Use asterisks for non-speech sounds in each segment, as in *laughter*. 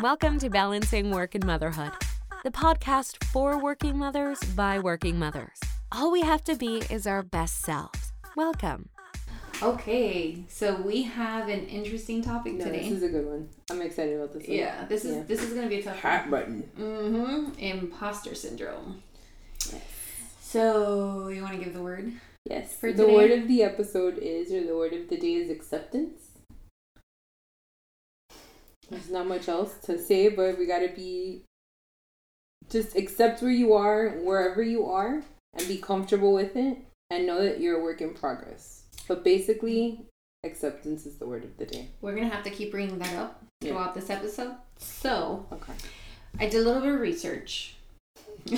Welcome to Balancing Work and Motherhood, the podcast for working mothers by working mothers. All we have to be is our best selves. Welcome. Okay, so we have an interesting topic No, today. this is a good one. I'm excited about this one. yeah, this is Yeah. this is gonna be a tough Hot button. Mm-hmm. Imposter syndrome. So you want to give the word? Yes. For the today? word of the episode is, or the word of the day is acceptance. There's not much else to say, but we gotta be. Just accept where you are, wherever you are, and be comfortable with it, and know that you're a work in progress. But basically, acceptance is the word of the day. We're gonna have to keep bringing that up Yeah. throughout this episode. So Okay. I did a little bit of research. *laughs*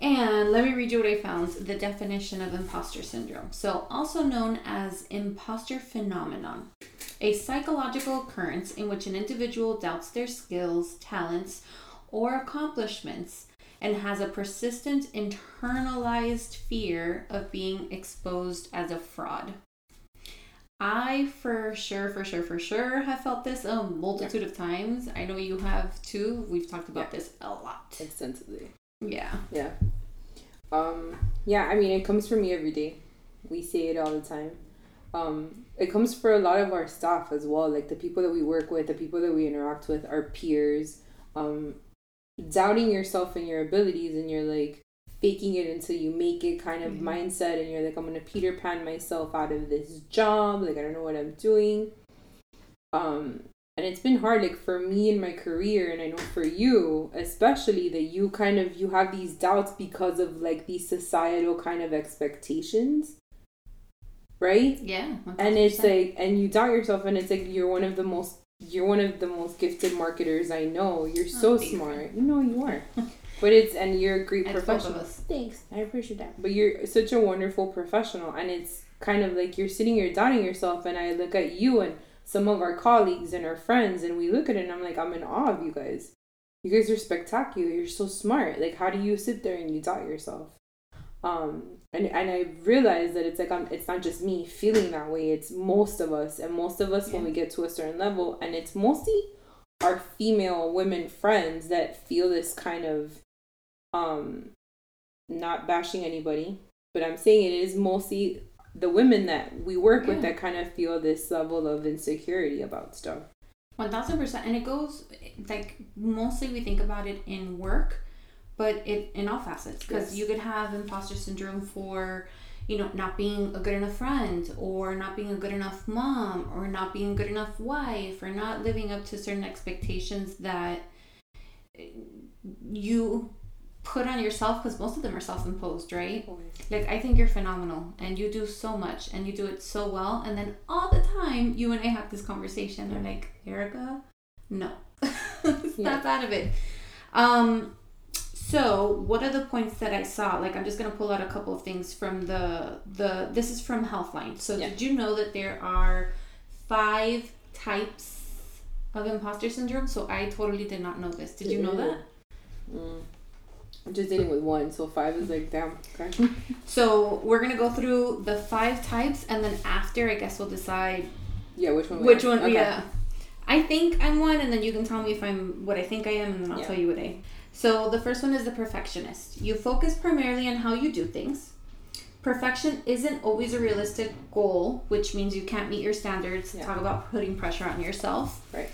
and let me read you what I found the definition of imposter syndrome. So, also known as imposter phenomenon, a psychological occurrence in which an individual doubts their skills, talents, or accomplishments and has a persistent internalized fear of being exposed as a fraud. I for sure, for sure, for sure have felt this a multitude of times. I know you have too. We've talked about Yeah. this a lot. Extensively. Yeah. Yeah. Um, yeah, I mean, it comes for me every day. We say it all the time. Um, it comes for a lot of our staff as well, like the people that we work with, the people that we interact with, our peers. Um, doubting yourself and your abilities, and you're like faking it until you make it kind of Mhm. mindset, and you're like, I'm gonna Peter Pan myself out of this job. Like, I don't know what I'm doing. Um, and it's been hard like for me in my career and i know for you especially that you kind of you have these doubts because of like these societal kind of expectations right? Yeah. and it's like and you doubt yourself and it's like you're one of the most you're one of the most gifted marketers i know. You're oh, so Oh, thank you. know you are. *laughs* But it's and you're a great It's both of professional. us. thanks. I appreciate that. But you're such a wonderful professional and it's kind of like you're sitting here doubting yourself and i look at you and some of our colleagues and our friends and we look at it and i'm like i'm in awe of you guys. You guys are spectacular you're so smart. Like how do you sit there and you doubt yourself um and, and i realize that it's like I'm, it's not just me feeling that way. It's most of us. And most of us when we get to a certain level and it's mostly our female women friends that feel this kind of um not bashing anybody. But i'm saying it is mostly the women that we work with that kind of feel this level of insecurity about stuff. One thousand percent, and it goes like mostly we think about it in work, but it in all facets because Yes. you could have imposter syndrome for you know not being a good enough friend or not being a good enough mom or not being a good enough wife or not living up to certain expectations that you put on yourself because most of them are self-imposed right? Like i think you're phenomenal and you do so much and you do it so well and then all the time you and i have this conversation i'm like Ericka no. *laughs* Snap out of it. Um so what are the points that i saw like i'm just to pull out a couple of things from the the this is from healthline so Yeah. did you know that there are five types of imposter syndrome so i totally did not know this did you know that Mm. I'm just dealing with one, so five is like damn. Okay. *laughs* so we're to go through the five types and then after i guess we'll decide Yeah, which one? we Which one? Okay. Yeah. I think I'm one, and then you can tell me if I'm what I think I am, and then I'll Yeah. tell you what I. So the first one is the perfectionist. You focus primarily on how you do things. Perfection isn't always a realistic goal, which means you can't meet your standards. Yeah. Talk about putting pressure on yourself. Right.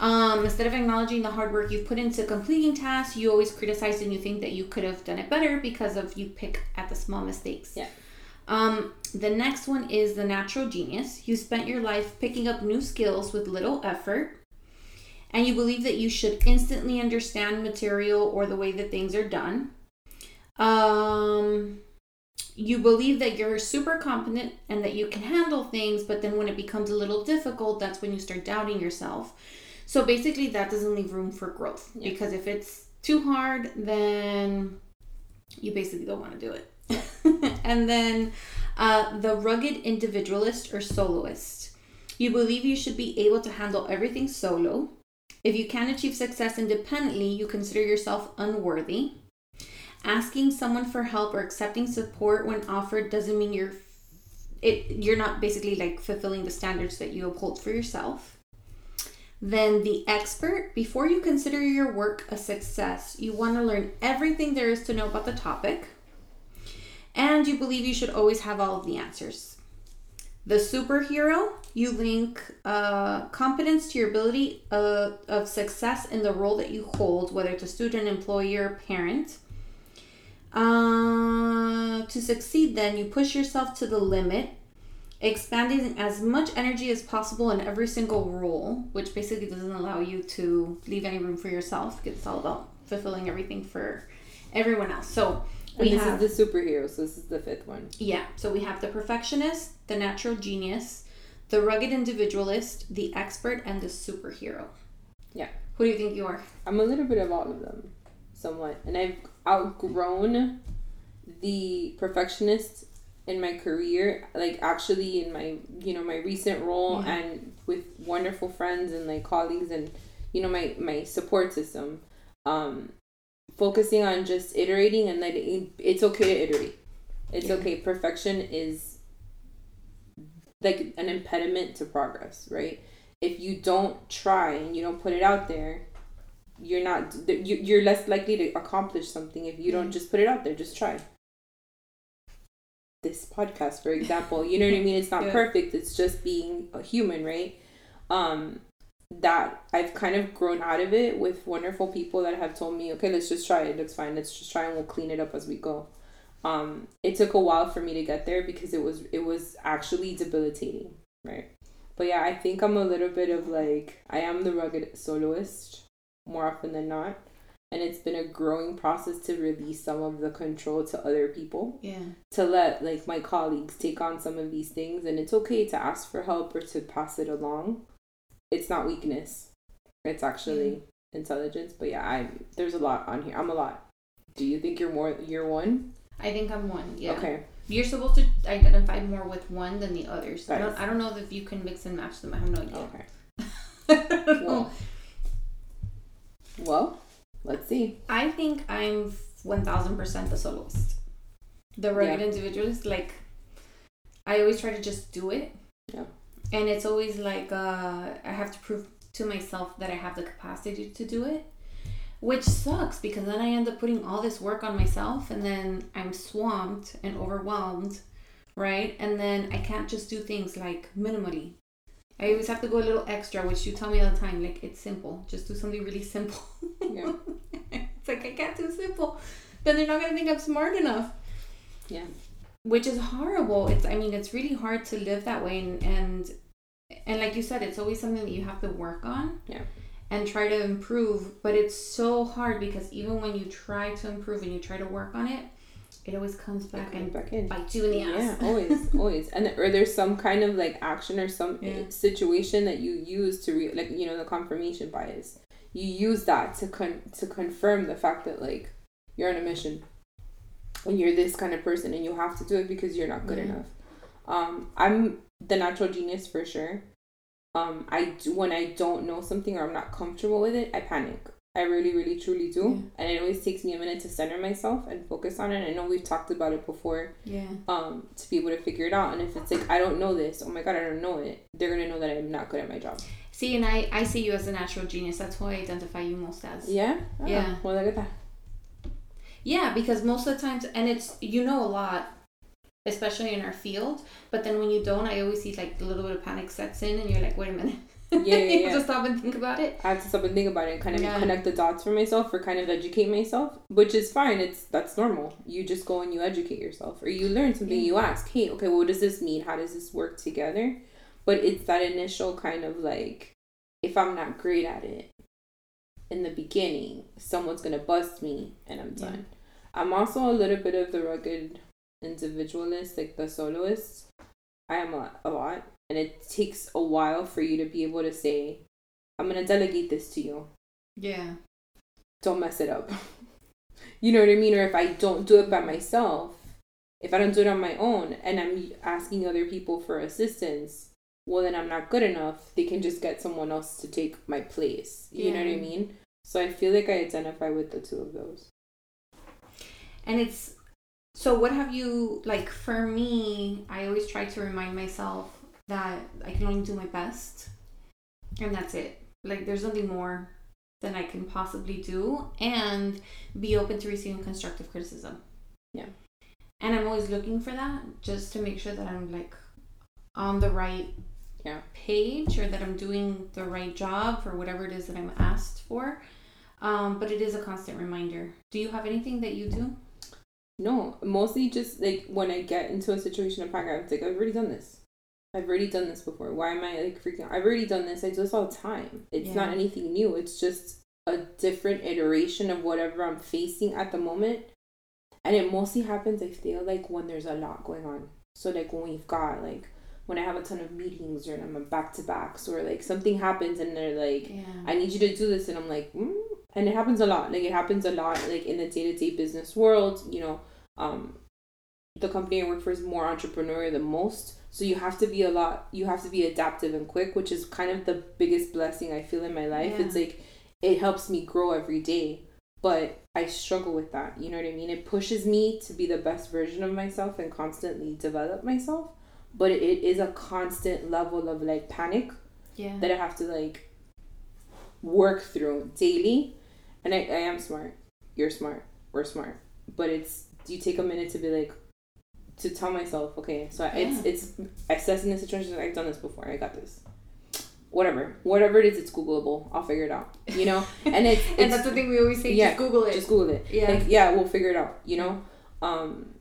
Um, instead of acknowledging the hard work you've put into completing tasks, you always criticize and you think that you could have done it better because of you pick at the small mistakes. Yeah. Um, the next one is the natural genius. You spent your life picking up new skills with little effort, and you believe that you should instantly understand material or the way that things are done. Um, you believe that you're super competent and that you can handle things, but then when it becomes a little difficult, that's when you start doubting yourself. So basically, that doesn't leave room for growth Yeah. because if it's too hard, then you basically don't want to do it. *laughs* and then uh, the rugged individualist or soloist. You believe you should be able to handle everything solo. If you can't achieve success independently, you consider yourself unworthy. Asking someone for help or accepting support when offered doesn't mean you're it you're not basically like fulfilling the standards that you uphold for yourself. Then the expert, before you consider your work a success, you want to learn everything there is to know about the topic. And you believe you should always have all of the answers. The superhero, you link uh, competence to your ability uh, of success in the role that you hold, whether it's a student, employer, or parent. Uh, to succeed, then you push yourself to the limit, expanding as much energy as possible in every single role, which basically doesn't allow you to leave any room for yourself. It's all about fulfilling everything for everyone else. So we and this have, is the superhero, so this is the fifth one. Yeah. So we have the perfectionist, the natural genius, the rugged individualist, the expert, and the superhero. Yeah. Who do you think you are? I'm a little bit of all of them, somewhat. And I've outgrown the perfectionist in my career like actually in my you know my recent role yeah. and with wonderful friends and like colleagues and you know my my support system um focusing on just iterating and letting it's okay to iterate it's yeah. okay perfection is like an impediment to progress right? If you don't try and you don't put it out there you're not you're less likely to accomplish something if you don't just put it out there just try. This podcast for example you know what i mean? It's not *laughs* yeah. perfect it's just being a human right? Um that i've kind of grown out of it with wonderful people that have told me okay let's just try it, it looks fine let's just try and we'll clean it up as we go um it took a while for me to get there because it was it was actually debilitating right but yeah i think i'm a little bit of like i am the rugged soloist more often than not. And it's been a growing process to release some of the control to other people. Yeah. To let like my colleagues take on some of these things. And it's okay to ask for help or to pass it along. It's not weakness. It's actually yeah. intelligence. But yeah, I there's a lot on here. I'm a lot. Do you think you're more you're one? I think I'm one, yeah. Okay. You're supposed to identify more with one than the others. I don't I don't know if you can mix and match them. I have no idea. Okay. *laughs* well, well, let's see. I think I'm 1000% the soloist. The rugged yeah. individualist. Like, I always try to just do it. Yeah. And it's always like uh, I have to prove to myself that I have the capacity to do it, which sucks because then I end up putting all this work on myself and then I'm swamped and overwhelmed, right? And then I can't just do things like minimally. I always have to go a little extra, which you tell me all the time. Like it's simple. Just do something really simple. Yeah. *laughs* it's like I can't do simple. Then they're not gonna think I'm smart enough. Yeah. Which is horrible. It's I mean it's really hard to live that way and and and like you said, it's always something that you have to work on. Yeah. And try to improve, but it's so hard because even when you try to improve and you try to work on it, it always comes back comes and back in. bites you in the ass. Yeah, always, *laughs* always. And or there's some kind of like action or some yeah. situation that you use to re- like you know the confirmation bias. You use that to con- to confirm the fact that like you're on a mission and you're this kind of person and you have to do it because you're not good yeah. enough. Um, I'm the natural genius for sure. Um, I do, when I don't know something or I'm not comfortable with it, I panic. I really, really, truly do. Yeah. And it always takes me a minute to center myself and focus on it. I know we've talked about it before. Yeah. Um, to be able to figure it out. And if it's like I don't know this, oh my god, I don't know it, they're gonna know that I'm not good at my job. See, and I I see you as a natural genius. That's who I identify you most as. Yeah. Oh, yeah. Well, look at that. Yeah, because most of the times, and it's you know a lot, especially in our field. But then when you don't, I always see like a little bit of panic sets in, and you're like, wait a minute yeah, yeah, *laughs* yeah. to stop and think about it. I have to stop and think about it and kind of yeah. connect the dots for myself or kind of educate myself, which is fine. It's that's normal. You just go and you educate yourself or you learn something. You ask, hey, okay, well, what does this mean? How does this work together? But it's that initial kind of like, if I'm not great at it in the beginning, someone's gonna bust me and I'm done. I'm also a little bit of the rugged individualist, like the soloist. I am a, a lot and it takes a while for you to be able to say i'm going to delegate this to you. Yeah. Don't mess it up. *laughs* You know what i mean? Or if i don't do it by myself if i don't do it on my own and i'm asking other people for assistance well then i'm not good enough. They can just get someone else to take my place. You yeah. know what i mean? So i feel like i identify with the two of those. And it's so what have you like for me i always try to remind myself that I can only do my best, and that's it. like there's nothing more than I can possibly do and be open to receiving constructive criticism. Yeah. And I'm always looking for that just to make sure that I'm like on the right Yeah. page or that I'm doing the right job for whatever it is that I'm asked for. Um, but it is a constant reminder. Do you have anything that you do? No, mostly just like when I get into a situation of panic, I'm like, I've already done this. I've already done this before. Why am I like freaking? I've already done this. I do this all the time. It's Yeah. not anything new. It's just a different iteration of whatever I'm facing at the moment. And it mostly happens, I feel like, when there's a lot going on. So, like, when we've got, like, when I have a ton of meetings or I'm back to backs or like something happens and they're like, Yeah. I need you to do this, and I'm like, mm. And it happens a lot. Like it happens a lot, like in the day to day business world. You know, um, the company I work for is more entrepreneurial than most, so you have to be a lot. You have to be adaptive and quick, which is kind of the biggest blessing I feel in my life. Yeah. It's like it helps me grow every day, but I struggle with that. You know what I mean? It pushes me to be the best version of myself and constantly develop myself. But it is a constant level of like panic yeah. that I have to like work through daily. And I, I am smart. You're smart. We're smart. But it's do you take a minute to be like to tell myself, okay, so it's Yeah. it's assessing the situation. I've done this before. I got this. Whatever, whatever it is, it's Googleable. I'll figure it out. You know, *laughs* and it's, it's and that's the thing we always say, yeah, just Google it. just Google it. Yeah. Like, yeah, we'll figure it out. You know, um,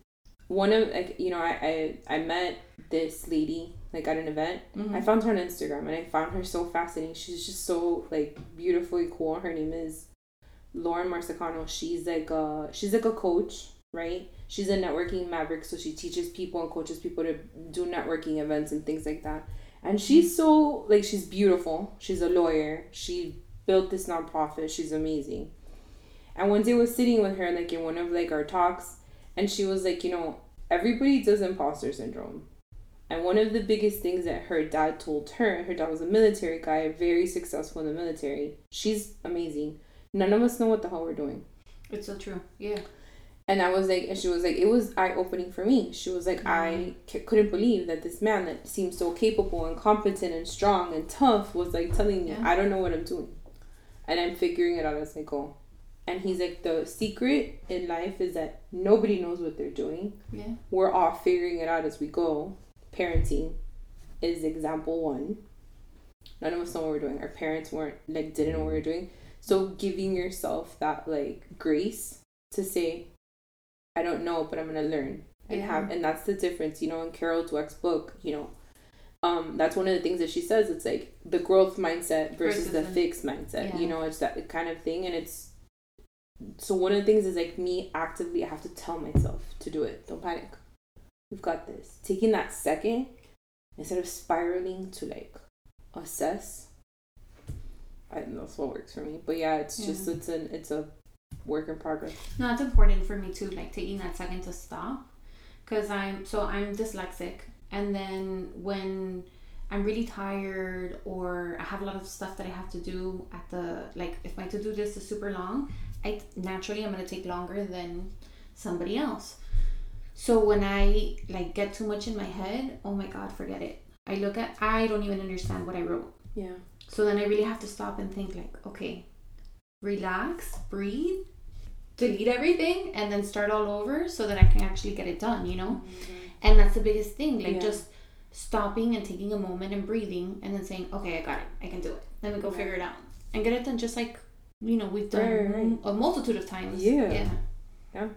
one of like you know I I, I met this lady like at an event. Mhm. I found her on Instagram and I found her so fascinating. She's just so like beautifully cool. Her name is Lauren Marsicano. She's like a she's like a coach, right? She's a networking maverick, so she teaches people and coaches people to do networking events and things like that. And she's so like she's beautiful. She's a lawyer. She built this nonprofit. She's amazing. And one day I was sitting with her like in one of like our talks and she was like, you know, everybody does imposter syndrome. And one of the biggest things that her dad told her, her dad was a military guy, very successful in the military. She's amazing. None of us know what the hell we're doing. It's so true. Yeah. And I was like, and she was like, it was eye opening for me. She was like, I mm-hmm. c- couldn't believe that this man that seems so capable and competent and strong and tough was like telling me, Yeah. I don't know what I'm doing. And I'm figuring it out as I go. And he's like, the secret in life is that nobody knows what they're doing. Yeah. We're all figuring it out as we go. Parenting is example one. None of us know what we're doing. Our parents weren't like didn't know what we were doing. So giving yourself that like grace to say, I don't know, but I'm gonna learn and have and that's the difference, you know, in Carol Dweck's book, you know. Um, that's one of the things that she says. It's like the growth mindset versus, Versus the the- fixed mindset. Yeah. You know, it's that kind of thing, and it's so one of the things is like me actively. I have to tell myself to do it. Don't panic. We've got this. Taking that second instead of spiraling to like assess. I that's what works for me. But yeah, it's just it's an it's a work in progress. No, it's important for me too, like taking that second to stop. Because I'm, so I'm dyslexic. And then when I'm really tired or I have a lot of stuff that I have to do at the, like if my to do list is super long, I naturally I'm going to take longer than somebody else. So when I like get too much in my head, oh my God, forget it. I look at, I don't even understand what I wrote. Yeah. So then I really have to stop and think like, okay, relax, breathe, delete everything, and then start all over so that I can actually get it done, you know? Mm-hmm. And that's the biggest thing, like Yeah. just stopping and taking a moment and breathing and then saying, okay, I got it, I can do it. Let me go Right. figure it out and get it done just like, you know, we've done Right, right. a multitude of times. Yeah. Yeah.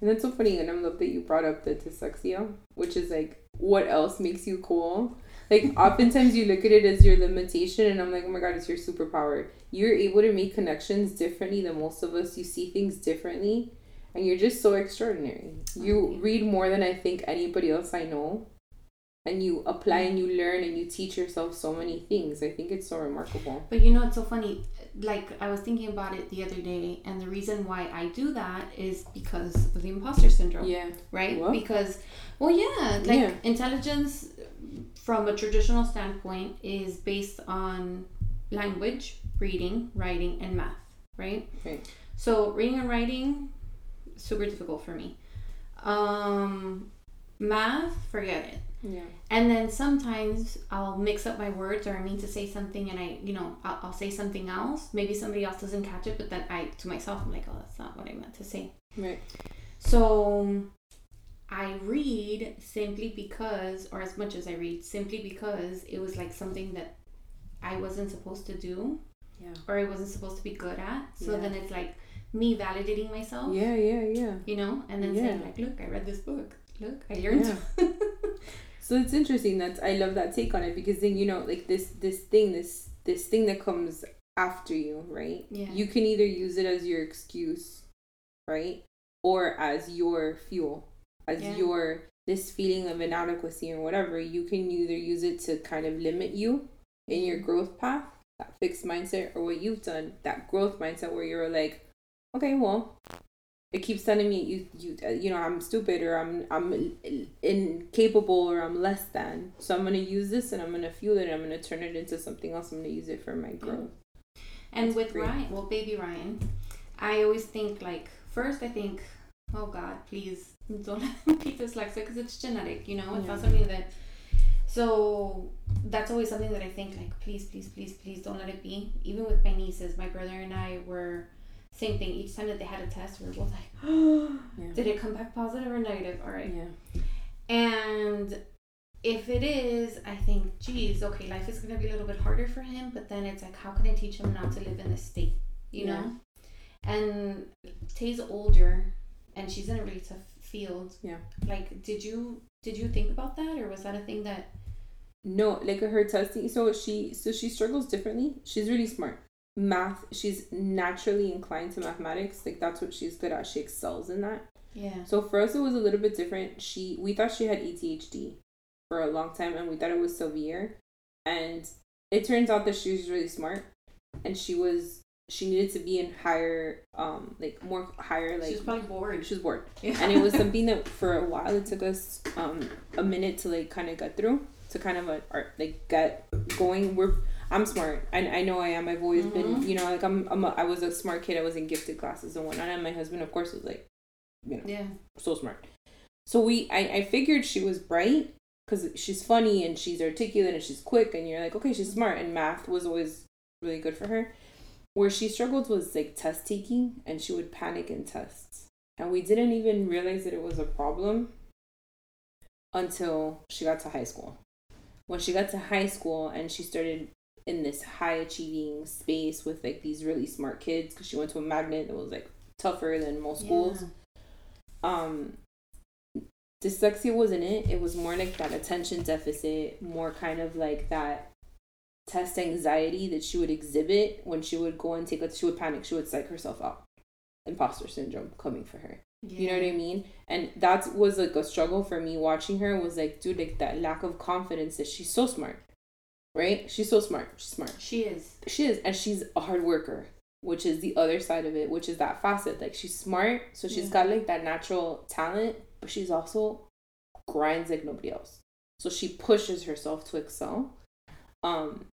And that's so funny, and I love that you brought up the dyslexia, which is like, what else makes you cool? Like, oftentimes you look at it as your limitation, and I'm like, oh my god, it's your superpower. You're able to make connections differently than most of us. You see things differently, and you're just so extraordinary. You read more than I think anybody else I know, and you apply and you learn and you teach yourself so many things. I think it's so remarkable. But you know, it's so funny. Like, I was thinking about it the other day, and the reason why I do that is because of the imposter syndrome. Yeah. right? What? Because, well, yeah, like Yeah. intelligence from a traditional standpoint is based on language, reading, writing, and math, right? Right. So reading and writing, super difficult for me. Um, math, forget it. Yeah. And then sometimes I'll mix up my words or I mean to say something and I, you know, I'll, I'll say something else. Maybe somebody else doesn't catch it, but then I, to myself, I'm like, oh, that's not what I meant to say. Right. So I read simply because, or as much as I read, simply because it was like something that I wasn't supposed to do Yeah. or I wasn't supposed to be good at. So Yeah. then it's like me validating myself, Yeah, yeah, yeah. you know, and then Yeah. saying like, look, I read this book. Look, I learned. Yeah. *laughs* So it's interesting. that I love that take on it because then you know like this this thing this this thing that comes after you, right? Yeah. You can either use it as your excuse, right, or as your fuel, as Yeah. your this feeling of inadequacy or whatever. You can either use it to kind of limit you in your growth path, that fixed mindset, or what you've done, that growth mindset where you're like, okay, well, it keeps telling me you you uh, you know I'm stupid or I'm I'm incapable or I'm less than. So I'm gonna use this and I'm gonna fuel it. and I'm gonna turn it into something else. I'm gonna use it for my growth. And That's with great. Ryan, well, baby Ryan, I always think like first I think, oh God, please don't be dyslexic because it's genetic. You know, it's not something that. So that's always something that I think like, please, please, please, please don't let it be. Even with my nieces, my brother and I were same thing. Each time that they had a test, we were both like, *gasps* Yeah. did it come back positive or negative? All right. Yeah. And if it is, I think, geez, okay, life is going to be a little bit harder for him, but then it's like, how can I teach him not to live in this state? You Yeah. know? And Tay's older and she's in a really tough field. Yeah. Like, did you did you think about that or was that a thing that No, like her testing. So she so she struggles differently. She's really smart. Math. She's naturally inclined to mathematics. Like that's what she's good at. She excels in that. yeah. So for us, it was a little bit different. She we thought she had ADHD for a long time, and we thought it was severe. And it turns out that she was really smart, and she was she needed to be in higher, um, like more higher, like she's was probably bored. she was bored, *laughs* Yeah. and it was something that for a while it took us um a minute to like kind of get through to kind of uh, art like get going. We're I'm smart. I, I know I am. I've always been, Mhm. you know, like I'm, I'm a, I was a smart kid. I was in gifted classes and whatnot. And my husband, of course, was like, you know, yeah. so smart. So we, I, I figured she was bright because she's funny and she's articulate and she's quick and you're like, okay, she's smart. And math was always really good for her. Where she struggled was like test taking and she would panic in tests. And we didn't even realize that it was a problem until she got to high school. When she got to high school and she started in this high achieving space with like these really smart kids because she went to a magnet that was like tougher than most schools um dyslexia wasn't it it was more like that attention deficit more kind of like that test anxiety that she would exhibit when she would go and take a she would panic she would psych herself out imposter syndrome coming for her. Yeah. you know what i mean? And that was like a struggle for me watching her was like dude like that lack of confidence that she's so smart right? She's so smart. She's smart. She is. she is and she's a hard worker which is the other side of it which is that facet. Like she's smart so she's Yeah. got like that natural talent but she's also grinds like nobody else. So she pushes herself to excel. Um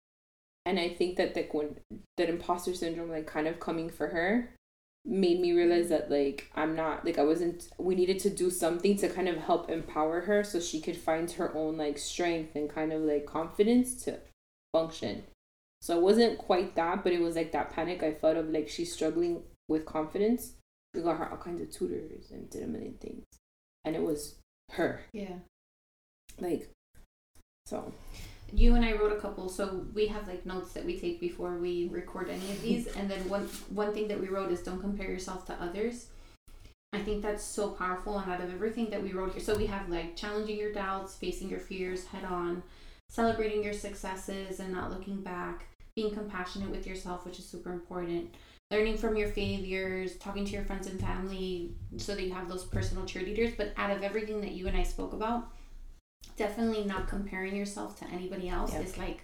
and i think that like when that imposter syndrome like kind of coming for her made me realize that like i'm not like i wasn't we needed to do something to kind of help empower her so she could find her own like strength and kind of like confidence to function so it wasn't quite that, but it was like that panic I felt of like she's struggling with confidence. We got her all kinds of tutors and did a million things. And it was her. Yeah. Like so you and I wrote a couple, so we have like notes that we take before we record any of these. And then one one thing that we wrote is don't compare yourself to others. I think that's so powerful. And out of everything that we wrote here, so we have like challenging your doubts, facing your fears head on, celebrating your successes and not looking back, being compassionate with yourself, which is super important. Learning from your failures, talking to your friends and family so that you have those personal cheerleaders. But out of everything that you and I spoke about, definitely not comparing yourself to anybody else Yeah. is like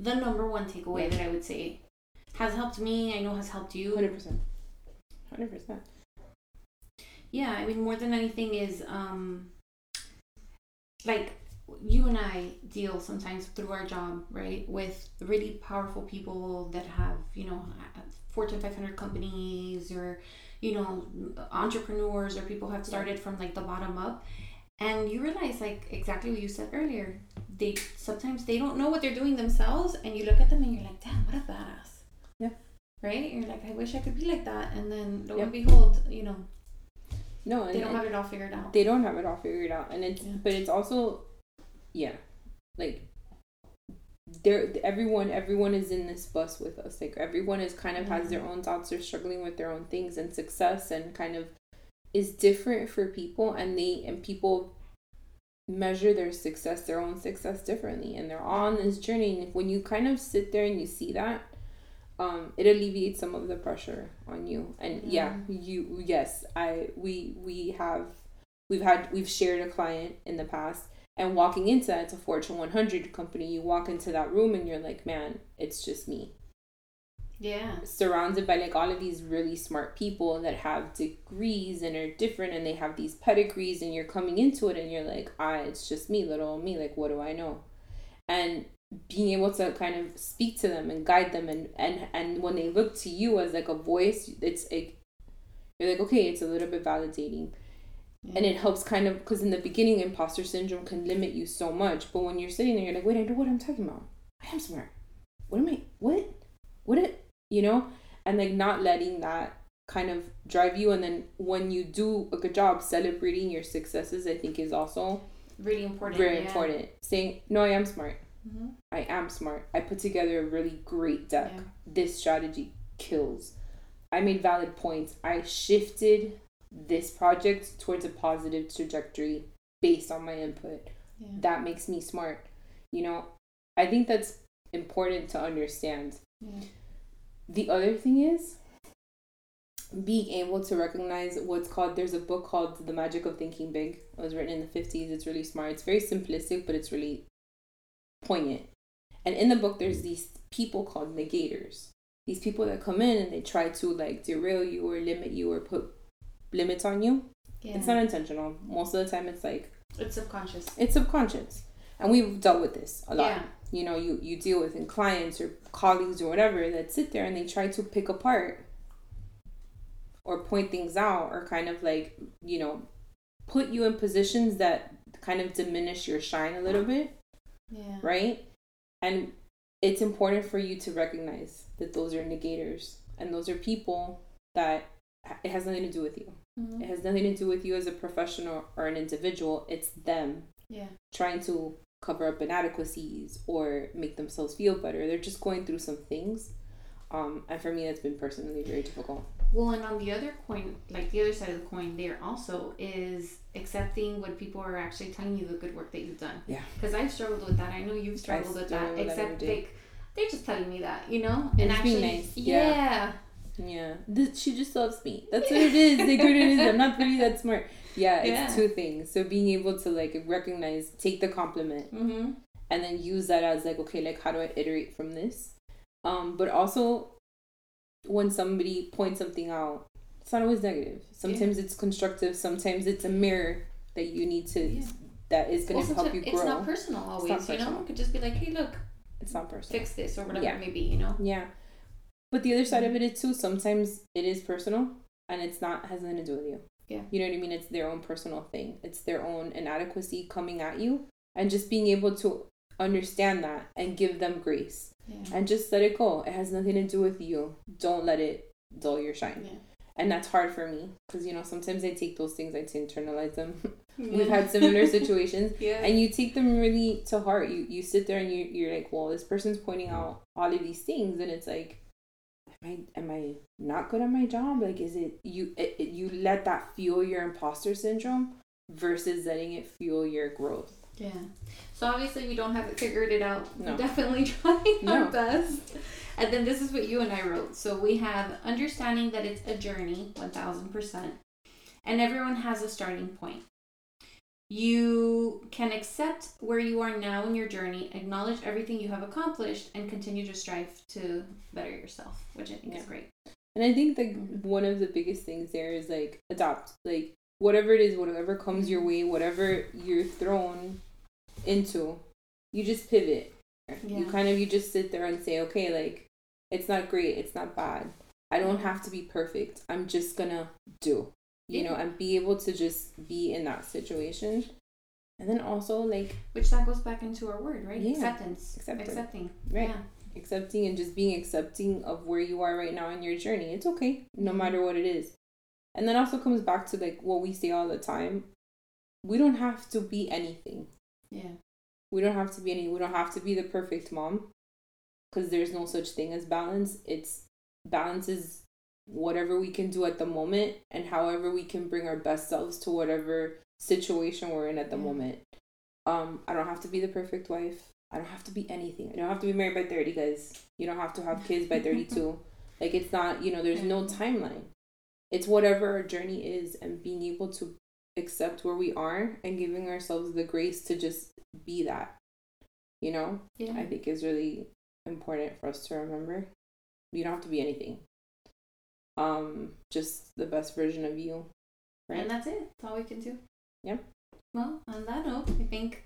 the number one takeaway that I would say has helped me. I know has helped you. hundred percent. Hundred percent. Yeah, I mean more than anything is um like you and I deal sometimes through our job, right, with really powerful people that have, you know, Fortune 500 companies or, you know, entrepreneurs or people who have started from like the bottom up. And you realize like exactly what you said earlier they sometimes they don't know what they're doing themselves and you look at them and you're like damn what a badass Yeah. right you're like i wish i could be like that and then lo Yep. and behold you know No, they don't have it all figured out they don't have it all figured out, and it's Yeah. but it's also, yeah, like there everyone everyone is in this bus with us like everyone is kind of has their own thoughts they're struggling with their own things and success and kind of is different for people and they and people measure their success their own success differently and they're all on this journey. And when you kind of sit there and you see that um it alleviates some of the pressure on you. And yeah you yes i we we have we've had we've shared a client in the past and walking into that it's a fortune 100 company. You walk into that room and you're like man it's just me yeah. Surrounded by like all of these really smart people that have degrees and are different and they have these pedigrees and you're coming into it and you're like ah it's just me little me like what do i know? And being able to kind of speak to them and guide them and and and when they look to you as like a voice it's like you're like okay it's a little bit validating. And it helps kind of because in the beginning imposter syndrome can limit you so much but when you're sitting there you're like wait i know what i'm talking about. I am smart. What am i what? What it you know? And like not letting that kind of drive you. And then when you do a good job celebrating your successes i think is also really important very yeah. important. Saying no i am smart. Mhm. i am smart. I put together a really great deck. Yeah. this strategy kills. I made valid points. I shifted this project towards a positive trajectory based on my input. Yeah. that makes me smart. You know i think that's important to understand. The other thing is being able to recognize what's called there's a book called the magic of thinking big. It was written in the 50s it's really smart. It's very simplistic but it's really poignant. And in the book there's these people called negators. These people that come in and they try to like derail you or limit you or put limits on you. Yeah. it's not intentional. Most of the time it's like it's subconscious. It's subconscious. And we've dealt with this a lot. Yeah you know you you deal with in clients or colleagues or whatever that sit there and they try to pick apart or point things out or kind of like you know put you in positions that kind of diminish your shine a little bit yeah. right? And it's important for you to recognize that those are negators and those are people that it has nothing to do with you. Mhm. it has nothing to do with you as a professional or an individual. It's them yeah. trying to cover up inadequacies or make themselves feel better. They're just going through some things. Um, and for me, that's been personally very difficult. Well, and on the other coin, like the other side of the coin, there also is accepting what people are actually telling you the good work that you've done. Yeah. Because I've struggled with that. I know you've struggled with that. struggle with that every Except day. they, they're just telling me that, you know, And and actually, nice. yeah, Yeah. Yeah. This, she just loves me. That's what it is. The good it is. I'm not really that smart. Yeah, it's Yeah. two things. So being able to like recognize, take the compliment, mm-hmm. and then use that as like, okay, like how do I iterate from this? Um, but also when somebody points something out, it's not always negative. Sometimes it's constructive. Sometimes it's a mirror that you need to Yeah. that is going to help you it's grow. not personal always, not you know. It could just be like, hey, look, it's not personal. fix this or whatever Yeah. it may be, you know. Yeah. But the other side of mm. it is too, sometimes it is personal and it's not has nothing to do with you. Yeah. You know what I mean? It's their own personal thing. It's their own inadequacy coming at you and just being able to understand that and give them grace Yeah. and just let it go. It has nothing to do with you. Don't let it dull your shine. Yeah. And that's hard for me because you know sometimes I take those things I to internalize them. *laughs* Yeah. We've had similar situations *laughs* Yeah. and you take them really to heart you you sit there and you, you're like well this person's pointing mm. out all of these things and it's like i am i not good at my job like is it you it, it- you let that fuel your imposter syndrome versus letting it fuel your growth Yeah. So obviously we don't have it figured it out. No. We're definitely *laughs* trying No. our best. And then this is what you and I wrote. So we have understanding that it's a journey, one thousand percent, and everyone has a starting point. You can accept where you are now in your journey, acknowledge everything you have accomplished, and continue to strive to better yourself, which I think is great. and i think like Mhm. one of the biggest things there is like adopt like whatever it is whatever comes your way whatever you're thrown into you just pivot. You kind of you just sit there and say okay like it's not great it's not bad. I don't have to be perfect. I'm just gonna do you Yeah. know and be able to just be in that situation And then also like Which that goes back into our word, right? Yeah. Acceptance. Acceptance. Accepting. Right. Yeah. accepting and just being accepting of where you are right now in your journey. It's okay, no Mhm. matter what it is. And then also comes back to like what we say all the time. We don't have to be anything. Yeah. We don't have to be any we don't have to be the perfect mom because there's no such thing as balance. It's balance is whatever we can do at the moment and however we can bring our best selves to whatever situation we're in at the Yeah. moment. Um, I don't have to be the perfect wife. I don't have to be anything. I don't have to be married by 30, guys. You don't have to have kids by 32. *laughs* like, it's not, you know, there's no timeline. It's whatever our journey is and being able to accept where we are and giving ourselves the grace to just be that, you know, Yeah. I think is really important for us to remember. You don't have to be anything. Um, just the best version of you. Right? And that's it. That's all we can do. Yep. Well, on that note, I think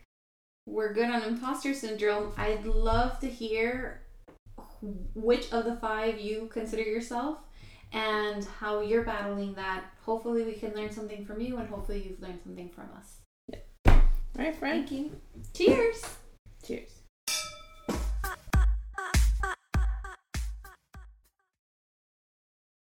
we're good on imposter syndrome. I'd love to hear which of the five you consider yourself and how you're battling that. Hopefully, we can learn something from you, and hopefully, you've learned something from us. All right. Thank you. Cheers. Cheers.